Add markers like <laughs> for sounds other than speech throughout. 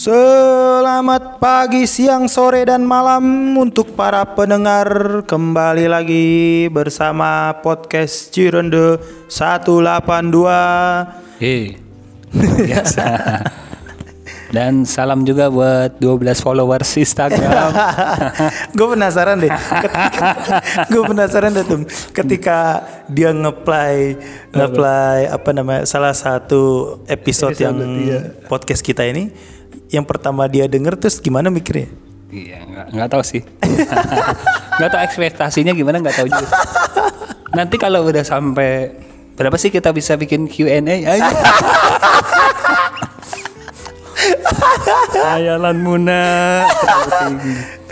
Selamat pagi, siang, sore, dan malam untuk para pendengar. Kembali lagi bersama podcast Cirende 182 Hei, biasa. Dan salam juga buat 12 followers Instagram. <laughs> Gue penasaran deh. <laughs> Gue penasaran deh tuh Ketika dia ngeplay Ngeplay apa namanya Salah satu episode, yang podcast kita ini Yang pertama dia denger terus gimana mikirnya? Iya, nggak nggak tahu sih. <laughs> nggak tahu ekspektasinya gimana nggak tahu juga. Nanti kalau udah sampai berapa sih kita bisa bikin Q&A? Ayo. <laughs> Ayalan Muna.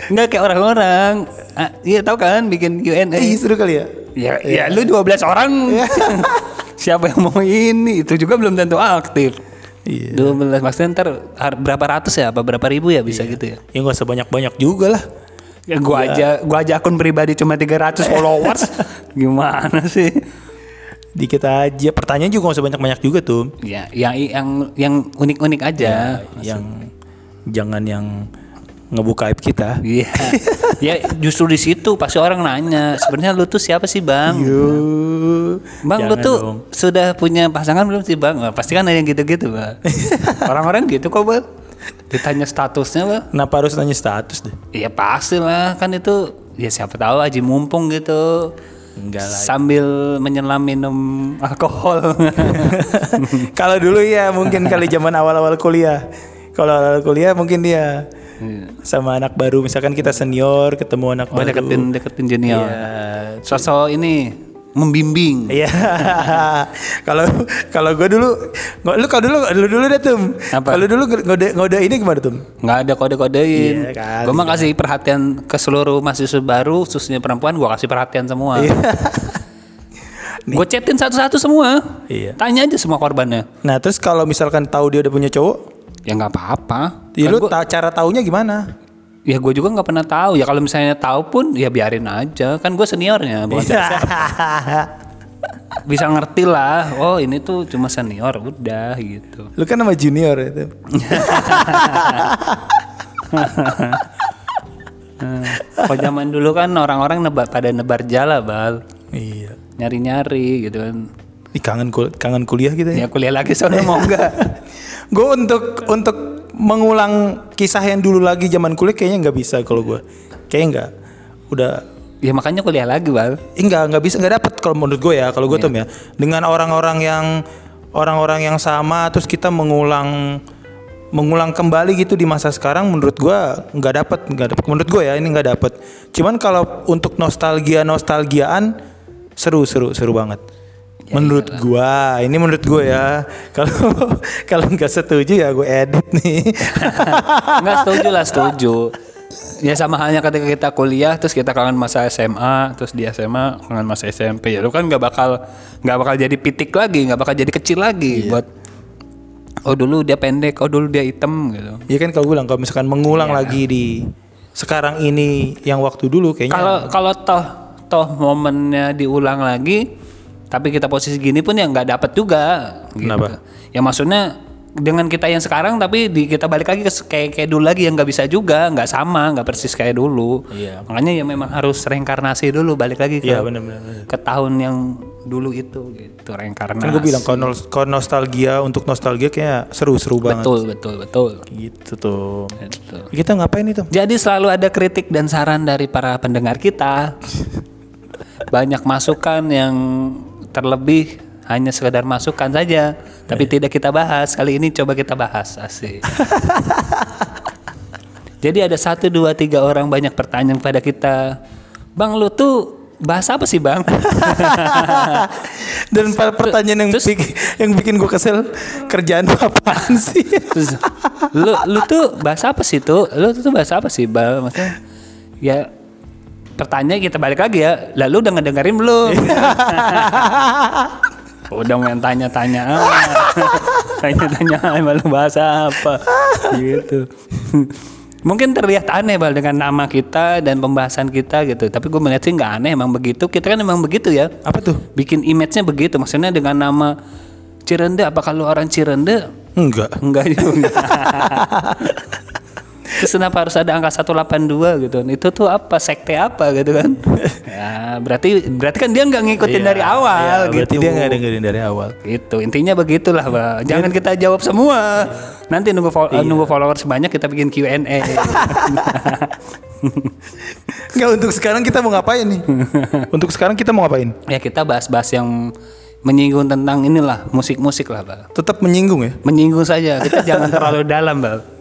Nggak kayak orang-orang. Ah, Iya tahu kan bikin Q&A. Eh seru kali ya? Ya, ya lu 12 orang. <laughs> Siapa yang mau ini? Itu juga belum tentu aktif. Iya 12 maksudnya ntar berapa ratus ya apa berapa ribu ya bisa gitu ya. Ya gak sebanyak-banyak juga lah Ya gua aja gua aja akun pribadi cuma 300 <laughs> followers. Gimana sih? Dikit aja Pertanyaan juga gak usah banyak-banyak juga tuh Ya, yang yang yang unik-unik aja. Yang Jangan yang Ngebuka aib kita Iya. <laughs> ya justru di situ pasti orang nanya, sebenarnya lu tuh siapa sih, Bang? Yuh Bang, lu Jangan tuh dong. sudah punya pasangan belum sih, Bang? Wah, pasti kan ada yang gitu-gitu, Bang. <laughs> Orang-orang gitu kok, Bang. Ditanya statusnya, Bang. Kenapa harus nanya status deh? Iya pasti lah, kan itu ya siapa tahu aja mumpung gitu. Enggak lah Sambil menyelam minum alkohol. <laughs> Kalau dulu ya mungkin kali zaman awal-awal kuliah Kalau awal kuliah mungkin dia Sama anak baru Misalkan kita senior Ketemu anak Oh, baru deketin deketin junior. Iya. Sosok ini membimbing. Iya. <laughs> Kalau kalau gue dulu, lu kalau dulu lu dulu deh tuh. Kalau dulu ngode ngode ini gimana tuh? nggak ada kode-kodein. Iya, kali gue mah kasih perhatian ke seluruh mahasiswa baru, khususnya perempuan, gue kasih perhatian semua. Iya. <laughs> Gue chatin satu-satu semua. Iya. Tanya aja semua korbannya. Nah terus kalau misalkan tahu dia udah punya cowok, Ya nggak apa-apa. ya Kan lu gua- ta- cara taunya gimana? ya gue juga nggak pernah tahu. Ya kalau misalnya tahu pun, ya biarin aja. Kan gue seniornya, bukan siapa. <laughs> bisa ngerti lah. Oh ini tuh cuma senior, udah gitu. lu kan nama junior itu. <laughs> Kalau zaman dulu kan orang-orang nebar, pada nebar jala bal, iya. nyari-nyari gitu kan. Ih, kangen kul- kangen kuliah gitu ya. Ya kuliah lagi soalnya mau enggak? <laughs> gue untuk untuk mengulang kisah yang dulu lagi zaman kuliah kayaknya nggak bisa kalau gue. Kayaknya nggak. Udah Ya makanya kuliah lagi bal. Enggak, nggak bisa, nggak dapet kalau menurut gue ya. Kalau gue tuh ya, dengan orang-orang yang orang-orang yang sama, terus kita mengulang mengulang kembali gitu di masa sekarang, menurut gue nggak dapet, nggak dapet. Menurut gue ya ini nggak dapet. Cuman kalau untuk nostalgia nostalgiaan seru seru seru banget. Menurut gua, ini menurut gue ya. <laughs> Kalau kalau nggak setuju ya gue edit nih. <laughs> Enggak setuju lah setuju. Ya sama halnya ketika kita kuliah terus kita kangen masa SMA terus di SMA kangen masa SMP ya lu kan nggak bakal nggak bakal jadi pitik lagi nggak bakal jadi kecil lagi buat oh dulu dia pendek oh dulu dia hitam gitu ya kan kalau bilang kalau misalkan mengulang lagi di sekarang ini yang waktu dulu kayaknya Kalau kalau toh toh momennya diulang lagi, tapi kita posisi gini pun ya nggak dapat juga. Gitu. Kenapa? Ya maksudnya dengan kita yang sekarang tapi di, kita balik lagi ke kayak kayak dulu lagi yang nggak bisa juga, nggak sama, nggak persis kayak dulu. Iya. Makanya ya memang harus reinkarnasi dulu, balik lagi ke Iya benar-benar. ke tahun yang dulu itu gitu reinkarnasi. Kan gue bilang kalau nostalgia untuk nostalgia kayak seru-seru banget. betul betul betul. Gitu tuh. Betul. Kita ngapain itu? Jadi selalu ada kritik dan saran dari para pendengar kita. <laughs> Banyak masukan yang terlebih hanya sekedar masukan saja, tapi tidak kita bahas. Kali ini coba kita bahas, asik. <laughs> Jadi ada satu, dua, tiga orang banyak pertanyaan pada kita. Bang, lu tuh bahas apa sih bang? <laughs> Dan per- pertanyaan yang bikin, yang bikin gue kesel kerjaan apaan sih? Terus, lu lu tuh bahas apa sih tuh? Lu tuh bahas apa sih, Bal? Maksudnya ya pertanyaan kita balik lagi ya. Lalu udah ngedengerin belum? <laughs> udah main tanya-tanya. <laughs> Tanya-tanya ah, emang lu bahas apa? gitu. Mungkin terlihat aneh bal dengan nama kita dan pembahasan kita gitu. Tapi gue melihat sih nggak aneh emang begitu. Kita kan emang begitu ya. Apa tuh? Bikin image-nya begitu. Maksudnya dengan nama Cirende, apa kalau orang Cirende Enggak. Enggak juga. <laughs> Terus kenapa harus ada angka 182 gitu? Itu tuh apa? Sekte apa gitu kan? <laughs> ya, berarti berarti kan dia nggak ngikutin dari awal Iya, Berarti gitu. dia nggak dengerin dari awal. Gitu. Intinya begitulah, Pak. Jangan kita jawab semua. Nanti nunggu fol- Iya. nunggu followers banyak kita bikin Q&A. Enggak <laughs> untuk sekarang kita mau ngapain nih? <laughs> untuk sekarang kita mau ngapain? ya kita bahas-bahas yang menyinggung tentang inilah musik-musik lah, Pak. Tetap menyinggung ya. Menyinggung saja. Kita jangan terlalu dalam, Pak.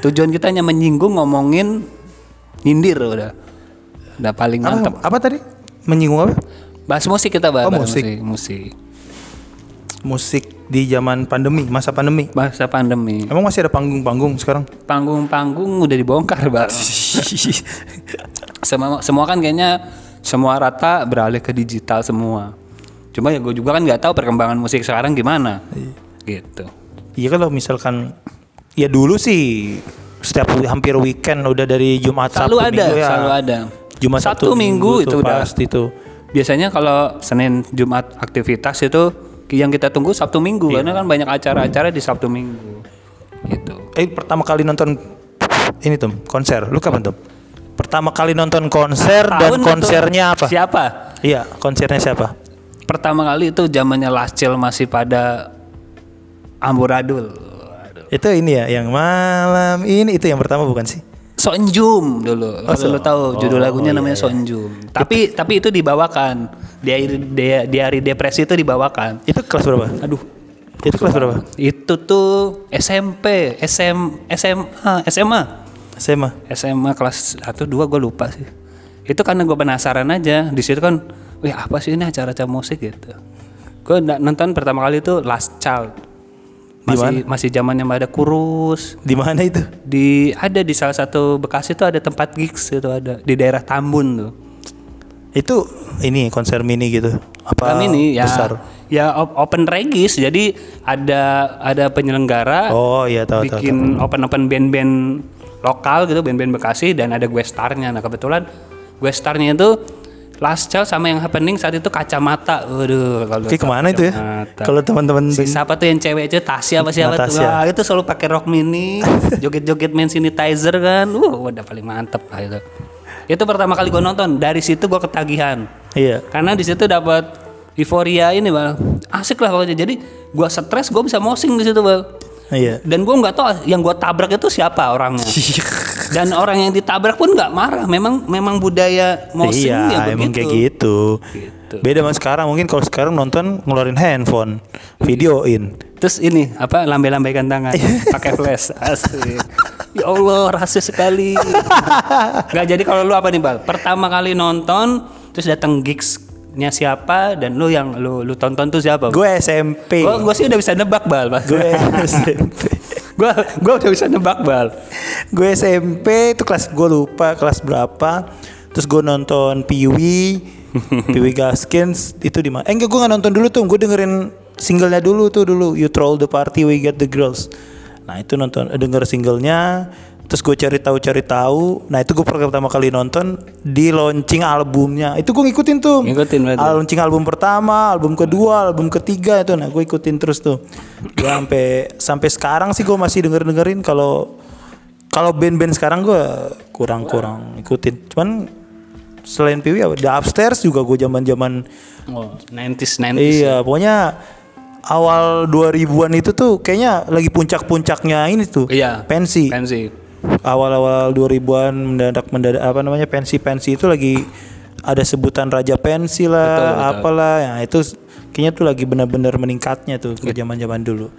Tujuan kita hanya menyinggung, ngomongin, nyindir udah. Udah paling mantap. Apa, apa tadi? Menyinggung apa? Bahas musik kita bahas, Oh, bahas musik. musik. musik. Musik di zaman pandemi, masa pandemi. Masa pandemi. Emang masih ada panggung-panggung sekarang? Panggung-panggung udah dibongkar, Bang. <laughs> semua semua kan kayaknya semua rata beralih ke digital semua. Cuma ya gue juga kan nggak tahu perkembangan musik sekarang gimana. Gitu. Iya kalau misalkan ya dulu sih setiap hampir weekend udah dari Jumat Selalu Sabtu ada, Minggu ya. selalu ada. Jumat Sabtu, Sabtu Minggu itu udah. pasti tuh. Biasanya kalau Senin Jumat aktivitas itu yang kita tunggu Sabtu Minggu Iya. karena kan banyak acara-acara di Sabtu Minggu. Gitu. Eh pertama kali nonton ini tuh konser. Lu kapan tuh? Pertama kali nonton konser dan Tahun itu konsernya apa? Siapa? Iya, konsernya siapa? Pertama kali itu zamannya Last Chill masih pada amburadul. Itu ini ya, yang malam ini itu yang pertama bukan sih? Sonjum dulu. Kalau so- lu tahu judul oh, lagunya iya, namanya iya. Sonjum. Tapi tapi itu dibawakan. Di hari di, di hari depresi itu dibawakan. Itu kelas berapa? Aduh, Itu kelas berapa? itu tuh SMP, SM, SMA, SMA. SMA. SMA kelas 1 2 gue lupa sih. Itu karena gue penasaran aja. Di situ kan, wih apa sih ini acara-acara musik gitu. Gue nonton pertama kali itu Last Child. Masih masih zamannya ada kurus. Di mana itu? Di ada di salah satu Bekasi itu ada tempat gigs itu ada di daerah Tambun tuh. Itu ini konser mini gitu. Apa Kami ini ya besar? ya op- open regis jadi ada ada penyelenggara Oh iya tahu tahu. bikin open open band-band lokal gitu band-band Bekasi dan ada gue starnya nah kebetulan gue starnya itu Last Child sama yang happening saat itu kacamata. Waduh kalau Oke ke mana itu ya? Kalau teman-teman si siapa tuh yang cewek itu? Tasya apa siapa tuh? Natasha. Wah, itu selalu pakai rok mini <laughs> joget-joget main sanitizer kan. Uh udah paling mantep lah itu. Itu pertama kali gue nonton. Dari situ gue ketagihan. Iya. karena di situ dapat euforia ini bang asik lah pokoknya. Jadi gue stres gue bisa mosing di situ bang Iya. dan gue nggak tahu yang gue tabrak itu siapa orangnya <laughs> dan orang yang ditabrak pun nggak marah memang memang budaya mosing iya, ya emang begitu kayak gitu. Gitu. Beda sama sekarang mungkin kalau sekarang nonton ngeluarin handphone, videoin. terus ini apa lambai-lambaikan tangan Iya. pakai flash asik ya Allah rahasia sekali nggak jadi kalau lu apa nih bal pertama kali nonton terus datang gigsnya siapa dan lu yang lu lu tonton tuh siapa Gue SMP. Gue gue sih udah bisa nebak bal, Bal. Gue SMP. gue gue udah bisa nebak bal. Gue SMP itu kelas gue lupa kelas berapa. Terus gue nonton Piwi, <laughs> Piwi Gaskins itu di mana? Eh enggak gue nggak nonton dulu tuh, gue dengerin singlenya dulu tuh dulu. You Troll the Party, We Get the Girls. Nah itu nonton denger singlenya. Terus gue cari tahu cari tahu. Nah itu gue pertama kali nonton di launching albumnya. Itu gue ngikutin tuh. Ngikutin berarti. Al- launching album pertama, album kedua, album ketiga itu. Nah gue ikutin terus tuh. Gue sampai sampai sekarang sih gue masih denger dengerin kalau kalau band-band sekarang gue kurang-kurang ikutin. Cuman selain Piwi apa? The Upstairs juga gue zaman-zaman Oh, 90s 90s. iya pokoknya awal 2000-an itu tuh kayaknya lagi puncak-puncaknya ini tuh. Iya. Pensi. Pensi. Awal-awal 2000-an mendadak mendadak apa namanya pensi-pensi itu lagi ada sebutan raja pensi lah, apalah. Ya itu kayaknya tuh lagi benar-benar meningkatnya tuh ke zaman-zaman dulu.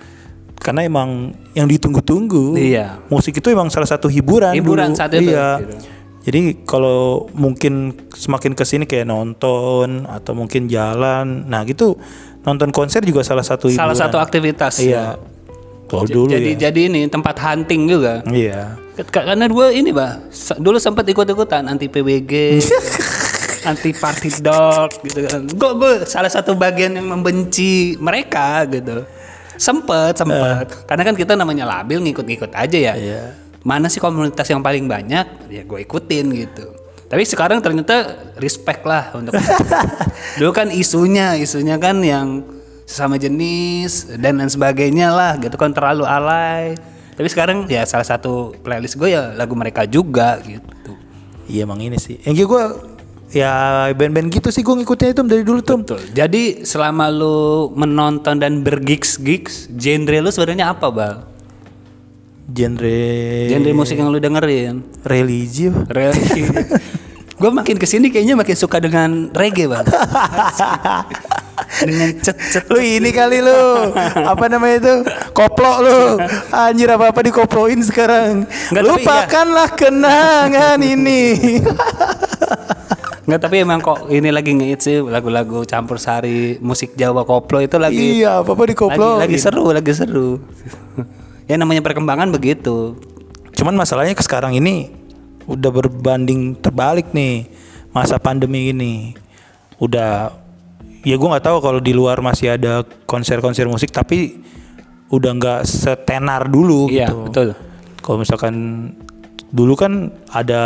Karena emang yang ditunggu-tunggu. Iya. Musik itu emang salah satu hiburan. Hiburan dulu. saat itu, Iya. gitu. Jadi kalau mungkin semakin ke sini kayak nonton atau mungkin jalan, nah gitu nonton konser juga salah satu hiburan. Salah satu aktivitas. Iya. Kalau dulu jadi ya. jadi ini tempat hunting juga. Iya. Karena gue ini, Bah. Dulu sempat ikut-ikutan anti PBG. <laughs> anti party dog gitu kan. Gue gue salah satu bagian yang membenci mereka gitu. Sempet, sempet. Karena kan kita namanya labil ngikut-ngikut aja ya. Iya. Mana sih komunitas yang paling banyak? Ya gue ikutin gitu. Tapi sekarang ternyata respect lah untuk <laughs> Dulu kan isunya, isunya kan yang sesama jenis dan lain sebagainya lah gitu kan terlalu alay. Tapi sekarang ya salah satu playlist gue ya lagu mereka juga gitu. Iya emang ini sih. Yang gue ya band-band gitu sih gue ngikutnya itu dari dulu tuh. Betul. Jadi selama lu menonton dan bergigs gigs, genre lu sebenarnya apa, Bal? Genre Genre musik yang lu dengerin? religi. Religi. <laughs> gue makin ke sini kayaknya makin suka dengan reggae bang. <laughs> dengan cet cet. Lu ini kali lu apa namanya itu koplo lu anjir apa apa dikoploin sekarang Nggak, tapi lupakanlah kenangan ini <laughs> Nggak tapi emang kok ini lagi ngehits sih lagu-lagu campur sari musik Jawa koplo itu lagi iya apa apa lagi, dikoplo lagi seru lagi seru. <laughs> ya namanya perkembangan begitu. cuman masalahnya ke sekarang ini udah berbanding terbalik nih masa pandemi ini udah ya gue nggak tahu kalau di luar masih ada konser-konser musik tapi udah nggak setenar dulu Iya gitu betul. kalau misalkan dulu kan ada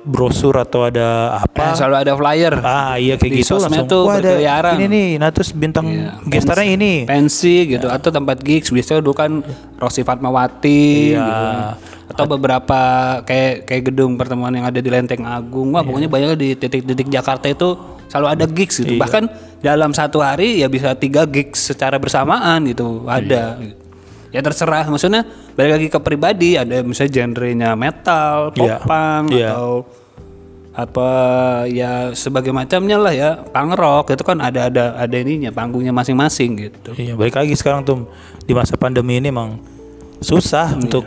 brosur atau ada Eh, apa selalu ada flyer. ah iya kayak Di gitu langsung tuh wah ada berkeliaran." ini nih nah terus bintang Iya, gestarnya pensi- ini. Pensi gitu atau tempat gigs. Biasanya dulu kan Rosi Fatmawati Iya. gitu. atau beberapa kayak kayak gedung pertemuan yang ada di Lenteng Agung. Wah pokoknya banyak di titik-titik Jakarta itu selalu ada gigs gitu. Bahkan dalam satu hari ya bisa tiga gigs secara bersamaan gitu ada ya terserah maksudnya balik lagi ke pribadi ada misalnya genrenya metal pop Iya. punk Iya. atau apa ya sebagai macamnya lah ya punk rock itu kan ada ada ada ininya panggungnya masing-masing gitu Iya, balik lagi sekarang tuh di masa pandemi ini emang susah Iya. untuk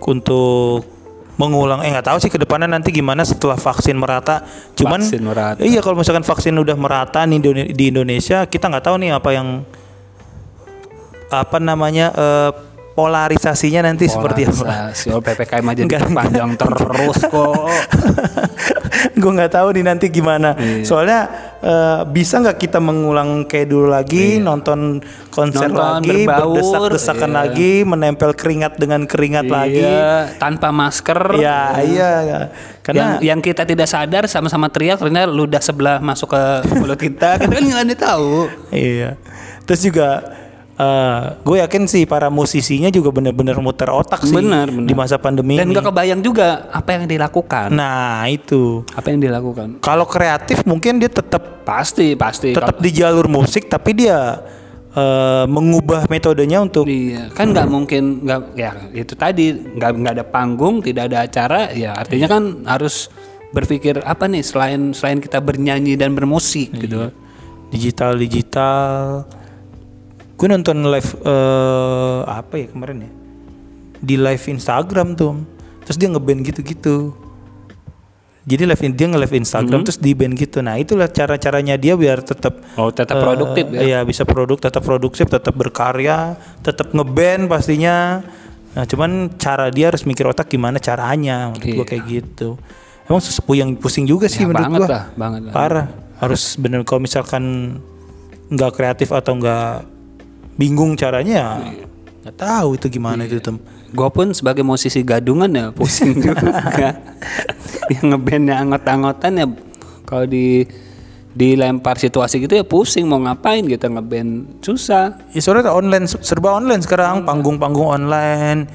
untuk mengulang eh nggak tahu sih ke depannya nanti gimana setelah vaksin merata. Cuman Vaksin merata. iya kalau misalkan vaksin udah merata nih di Indone- di Indonesia kita nggak tahu nih apa yang apa namanya eh, polarisasinya nanti seperti apa. si PPKM aja Enggak, panjang terus kok <laughs> gue nggak tahu nih nanti gimana. Iya. Soalnya eh, bisa nggak kita mengulang kayak dulu lagi nonton konser Iya. Nonton, lagi, berbaur, berdesak-desakan iya. lagi, menempel keringat dengan keringat lagi. Iya, tanpa masker Ya iya ya. yang Karena yang kita tidak sadar sama-sama teriak ternyata ludah sebelah masuk ke mulut kita <laughs> kita kan nggak ada tahu iya. Terus juga eh, gue yakin sih para musisinya juga bener-bener muter otak sih Bener, bener. di masa pandemi dan ini. nggak kebayang juga apa yang dilakukan Nah itu. apa yang dilakukan Kalau kreatif mungkin dia tetap pasti pasti tetap di jalur musik tapi dia eh, mengubah metodenya untuk Iya, kan nggak mungkin nggak ya itu tadi nggak nggak ada panggung, tidak ada acara, ya artinya Iya. kan harus berpikir apa nih selain selain kita bernyanyi dan bermusik Iya. gitu. digital digital. Gue nonton live eh, apa ya kemarin ya di live Instagram tuh, terus dia ngeband gitu-gitu. Jadi live dia nge-live Instagram terus di band gitu. Nah itulah cara-caranya dia biar tetap Oh, tetap eh, produktif ya. Iya bisa produk, tetap produktif, tetap berkarya, tetap ngeband pastinya. Nah cuman cara dia harus mikir otak gimana caranya, menurut gua kayak gitu. Emang sesepuh yang pusing juga sih Ya, menurut banget gua. lah, banget lah. Parah. Harus bener kalau misalkan nggak kreatif atau nggak bingung caranya, Iya. nggak tahu itu gimana itu tem. Gue pun sebagai musisi gadungan ya pusing <laughs> juga. yang ngebandnya anggot-anggotan ya kalau di dilempar situasi gitu ya pusing mau ngapain gitu ngeband susah. Ya soalnya online serba online sekarang, panggung-panggung online.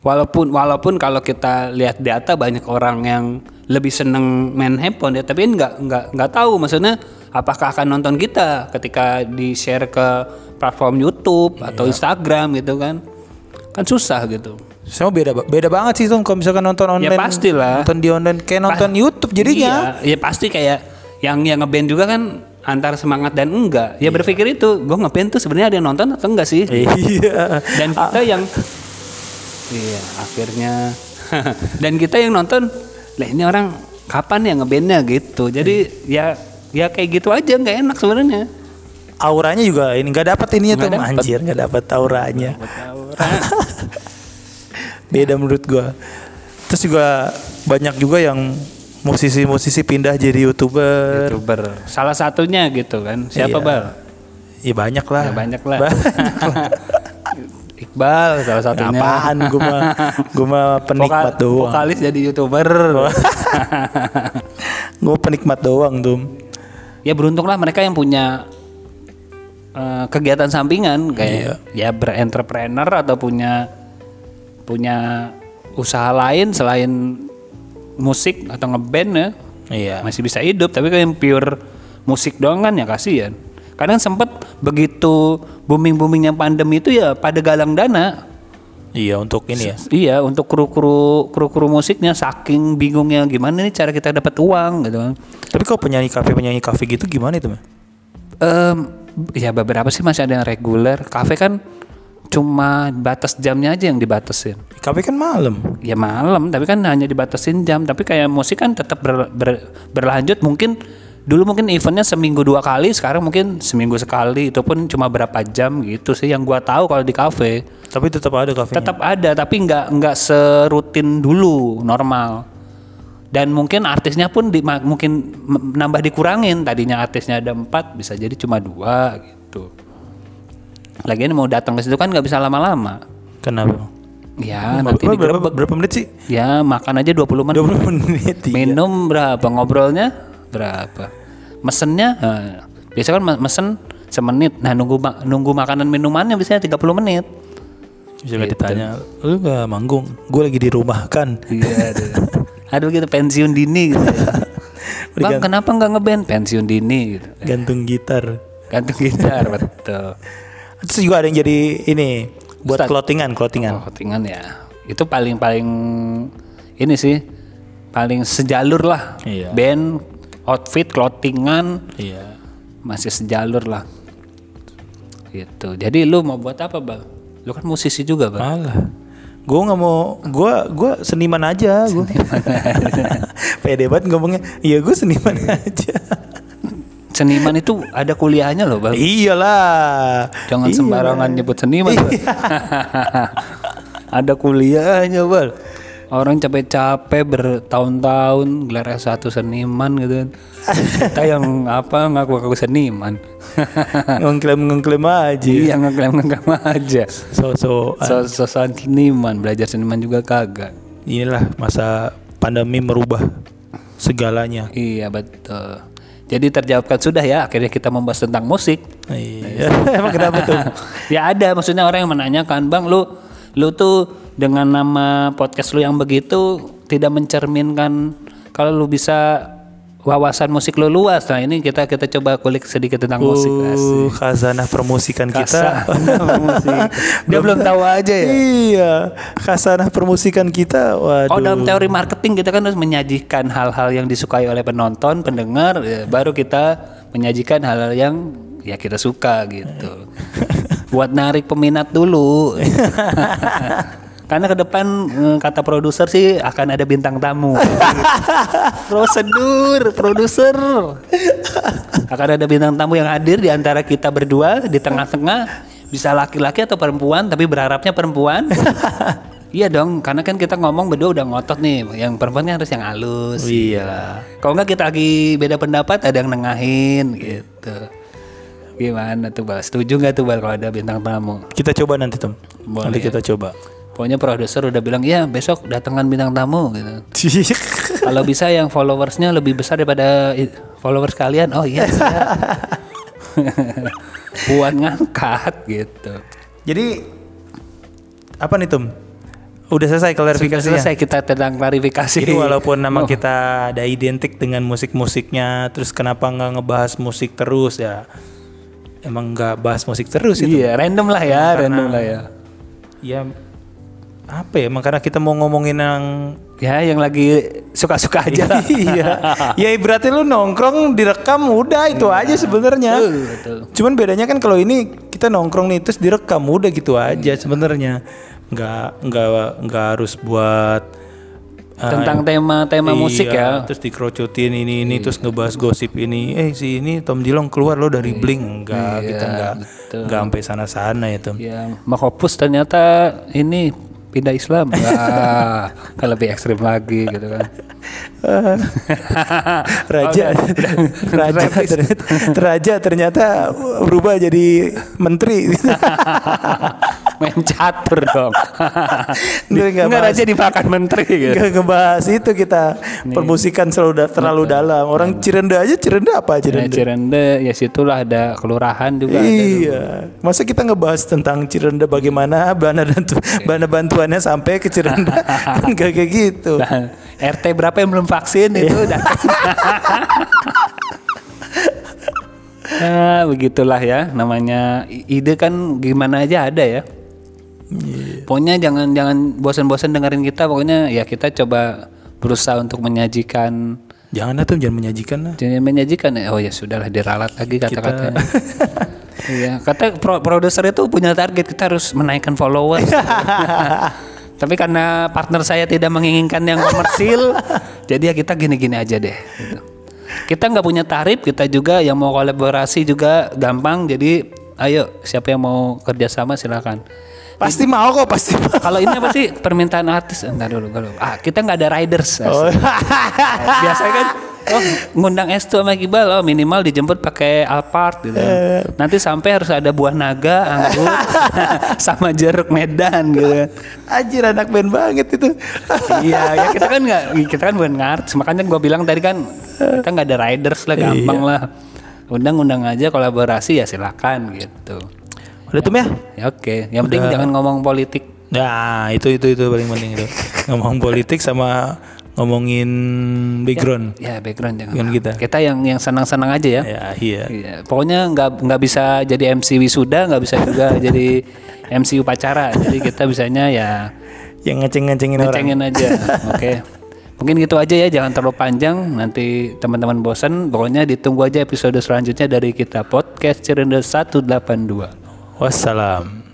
Walaupun walaupun kalau kita lihat data banyak orang yang lebih seneng main handphone ya, tapi nggak nggak nggak tahu maksudnya apakah akan nonton kita ketika di share ke platform YouTube Iya. atau Instagram gitu kan, kan susah gitu. Semua beda beda banget sih tuh kalau misalkan nonton online. Ya pastilah. Nonton di online kayak nonton YouTube jadinya. Iya, ya pasti kayak yang yang ngeband juga kan antar semangat dan enggak. Ya berpikir itu, gue ngeband tuh sebenarnya ada yang nonton atau enggak sih? Iya. dan kita yang iya akhirnya <laughs> dan kita yang nonton lah ini orang kapan ya ngebandnya gitu jadi ya ya kayak gitu aja nggak enak sebenarnya Auranya juga ini nggak dapat ininya tuh Nggak dapet. anjir nggak dapat auranya. <laughs> Beda menurut gua. Terus juga banyak juga yang musisi-musisi pindah jadi youtuber. youtuber salah satunya gitu kan siapa Iya. bal Ya banyak lah. ya banyak lah Banyak lah. <laughs> Iqbal salah satunya Apaan gua mah gua mah Vokal- penikmat doang. vokalis jadi youtuber <laughs> Gua penikmat doang tuh. Ya beruntunglah mereka yang punya eh, kegiatan sampingan kayak ya berentrepreneur atau punya punya usaha lain selain musik atau ngeband ya. Iya. masih bisa hidup tapi kalau yang pure musik doang kan ya kasihan. Kadang sempet begitu booming boomingnya pandemi itu ya pada galang dana Iya untuk ini ya. iya untuk kru kru kru kru musiknya saking bingungnya gimana nih cara kita dapat uang gitu kan Tapi kalau penyanyi kafe penyanyi kafe gitu gimana itu? Em, ya beberapa sih masih ada yang reguler kafe kan cuma batas jamnya aja yang dibatasin Kafe kan malam. ya malam tapi kan hanya dibatasin jam tapi kayak musik kan tetap ber- ber- berlanjut mungkin dulu mungkin eventnya seminggu dua kali sekarang mungkin seminggu sekali itu pun cuma berapa jam gitu sih yang gua tahu kalau di kafe Tapi tetap ada kafenya. tetap ada tapi nggak nggak serutin dulu normal dan mungkin artisnya pun di, mungkin nambah dikurangin tadinya artisnya ada empat bisa jadi cuma dua gitu lagian mau datang ke situ kan nggak bisa lama-lama Kenapa? ya nanti berapa, berapa menit sih? Ya makan aja 20 menit. 20 menit. iya. Minum berapa? Ngobrolnya berapa? Mesennya eh, biasa kan me- mesen semenit. Nah nunggu ma- nunggu makanan minumannya biasanya 30 menit. Bisa nggak ditanya, lu gak manggung? Gue lagi di rumah kan. Iya. aduh. Aduh gitu pensiun dini gitu. ya. <laughs> Bang kenapa nggak ngeband pensiun dini gitu. Gantung gitar. Gantung gitar <laughs> betul. Terus juga ada yang jadi ini buat Ustad. clothingan, clothingan. Oh, clothingan ya. Itu paling paling ini sih paling sejalur lah. Iya. Band, outfit, clothingan, Iya. masih sejalur lah gitu jadi lu mau buat apa bang lu kan musisi juga bang Malah. Gue nggak mau, gue gue seniman aja, gue. <laughs> Pede banget ngomongnya. Iya gue seniman aja. seniman itu ada kuliahnya loh bang Iyalah. jangan Iya. sembarangan nyebut seniman Bang. <laughs> ada kuliahnya bang orang capek-capek bertahun-tahun gelar S1 seniman gitu kan kita yang apa ngaku-ngaku seniman <laughs> Ngengklaim ngengklaim aja. iya ngeklaim-ngeklaim aja So-so. so-soan seniman belajar seniman juga kagak Inilah masa pandemi merubah segalanya. Iya betul. Jadi terjawabkan sudah ya. Akhirnya kita membahas tentang musik. Iya. <laughs> Emang kenapa tuh? <laughs> ya ada maksudnya orang yang menanyakan, bang lu lu tuh dengan nama podcast lu yang begitu tidak mencerminkan kalau lu bisa wawasan musik lu luas. Nah ini kita kita coba kulik sedikit tentang musik. Uh, khazanah permusikan kita. Khazanah. <laughs> Dia belum tahu aja ya. Iya, khazanah permusikan kita. Waduh. Oh dalam teori marketing kita kan harus menyajikan hal-hal yang disukai oleh penonton, pendengar, ya, baru kita menyajikan hal-hal yang ya kita suka gitu. <laughs> Buat narik peminat dulu. <laughs> Karena ke depan eh, kata produser sih akan ada bintang tamu. <laughs> Prosedur produser. Akan ada bintang tamu yang hadir di antara kita berdua di tengah-tengah bisa laki-laki atau perempuan tapi berharapnya perempuan. <laughs> Iya dong, karena kan kita ngomong berdua udah ngotot nih. Yang perempuan kan harus yang halus. Iya. Kalau nggak kita lagi beda pendapat ada yang nengahin gitu. Gimana tuh Bal? Setuju nggak tuh Bal kalau ada bintang tamu? Kita coba nanti, Tom. Boleh nanti ya. kita coba. Pokoknya produser udah bilang ya besok datangan bintang tamu gitu. <laughs> Kalau bisa yang followersnya lebih besar daripada followers kalian, oh iya. <laughs> Buat ngangkat gitu. Jadi apa nih, Tom? Udah selesai klarifikasinya. Selesai kita tentang klarifikasi. Jadi walaupun nama Oh. kita ada identik dengan musik-musiknya, terus kenapa nggak ngebahas musik terus ya? Emang nggak bahas musik terus itu? Iya, random lah ya, random lah ya. Ya apa ya? Emang karena kita mau ngomongin yang Ya, yang lagi suka-suka aja <laughs> iya. Ya berarti lu nongkrong direkam udah itu aja sebenarnya. Cuman bedanya kan kalau ini kita nongkrong nih terus direkam udah gitu aja sebenarnya. Nggak nggak nggak harus buat uh, Tentang tema-tema musik iya, ya. Terus dikerocotin ini ini terus ngebahas gosip ini. Eh si ini Tom Dilong keluar lo dari Blink enggak kita enggak Iya, betul. enggak sampai sana-sana ya Tom. Ya, Makopus ternyata ini pindah Islam. Kan lebih ekstrim lagi gitu kan. <laughs> Raja <laughs> Raja ternyata, Raja ternyata berubah jadi menteri. <laughs> Main catur dong. Nggak, nggak Nggak bahas. aja dimakan menteri gitu. Gak ngebahas itu kita permusikan selalu da- terlalu dalam. Orang Cirende aja Cirende apa Nah, Cirende? Cirende ya situlah ada kelurahan juga ada. Iya, masa kita ngebahas tentang Cirende bagaimana dana bantu dana bantuannya sampai ke Cirende kan gak kayak gitu. Nah, RT berapa yang belum vaksin itu udah. nah, begitulah ya namanya ide kan gimana aja ada ya. Pokoknya jangan jangan bosan-bosan dengerin kita. Pokoknya ya kita coba berusaha untuk menyajikan Jangan lah tuh jangan menyajikan lah. jangan menyajikan ya. Oh ya sudahlah diralat lagi kata-katanya. <laughs> Iya, kata pro- produser itu punya target kita harus menaikkan followers. <laughs> Tapi karena partner saya tidak menginginkan yang komersil, <laughs> jadi ya kita gini-gini aja deh. gitu. Kita nggak punya tarif, kita juga yang mau kolaborasi juga gampang. Jadi ayo siapa yang mau kerjasama silakan. Pasti mau kok, pasti. Kalau ini apa sih <laughs> permintaan artis? Entar dulu, dulu. Ah, kita nggak ada riders. Oh. Biasanya kan oh ngundang S2 sama Iqbal oh minimal dijemput pakai Alphard gitu. Eh. Nanti sampai harus ada buah naga, anggur <laughs> sama jeruk Medan gitu. Anjir anak band banget itu. iya, ya kita kan nggak kita kan bukan ngarts, makanya gua bilang tadi kan kita nggak ada riders lah gampang Iya. lah. Undang-undang aja kolaborasi ya silakan gitu. Udah tuh ya? Ya oke, yang penting jangan ngomong politik. Nah, itu itu itu paling penting itu. <laughs> Ngomong politik sama ngomongin background. Ya background jangan. Dengan kita. Kita yang yang senang-senang aja ya. Ya, iya. Iya, pokoknya nggak nggak bisa jadi MC wisuda, nggak bisa juga <laughs> jadi MC upacara. Jadi kita bisanya ya Yang ngeceng-ngecengin orang. ngecengin aja. <laughs> Oke. Mungkin gitu aja ya, jangan terlalu panjang. Nanti teman-teman bosan. Pokoknya ditunggu aja episode selanjutnya dari kita podcast Cirende 182. Wassalam.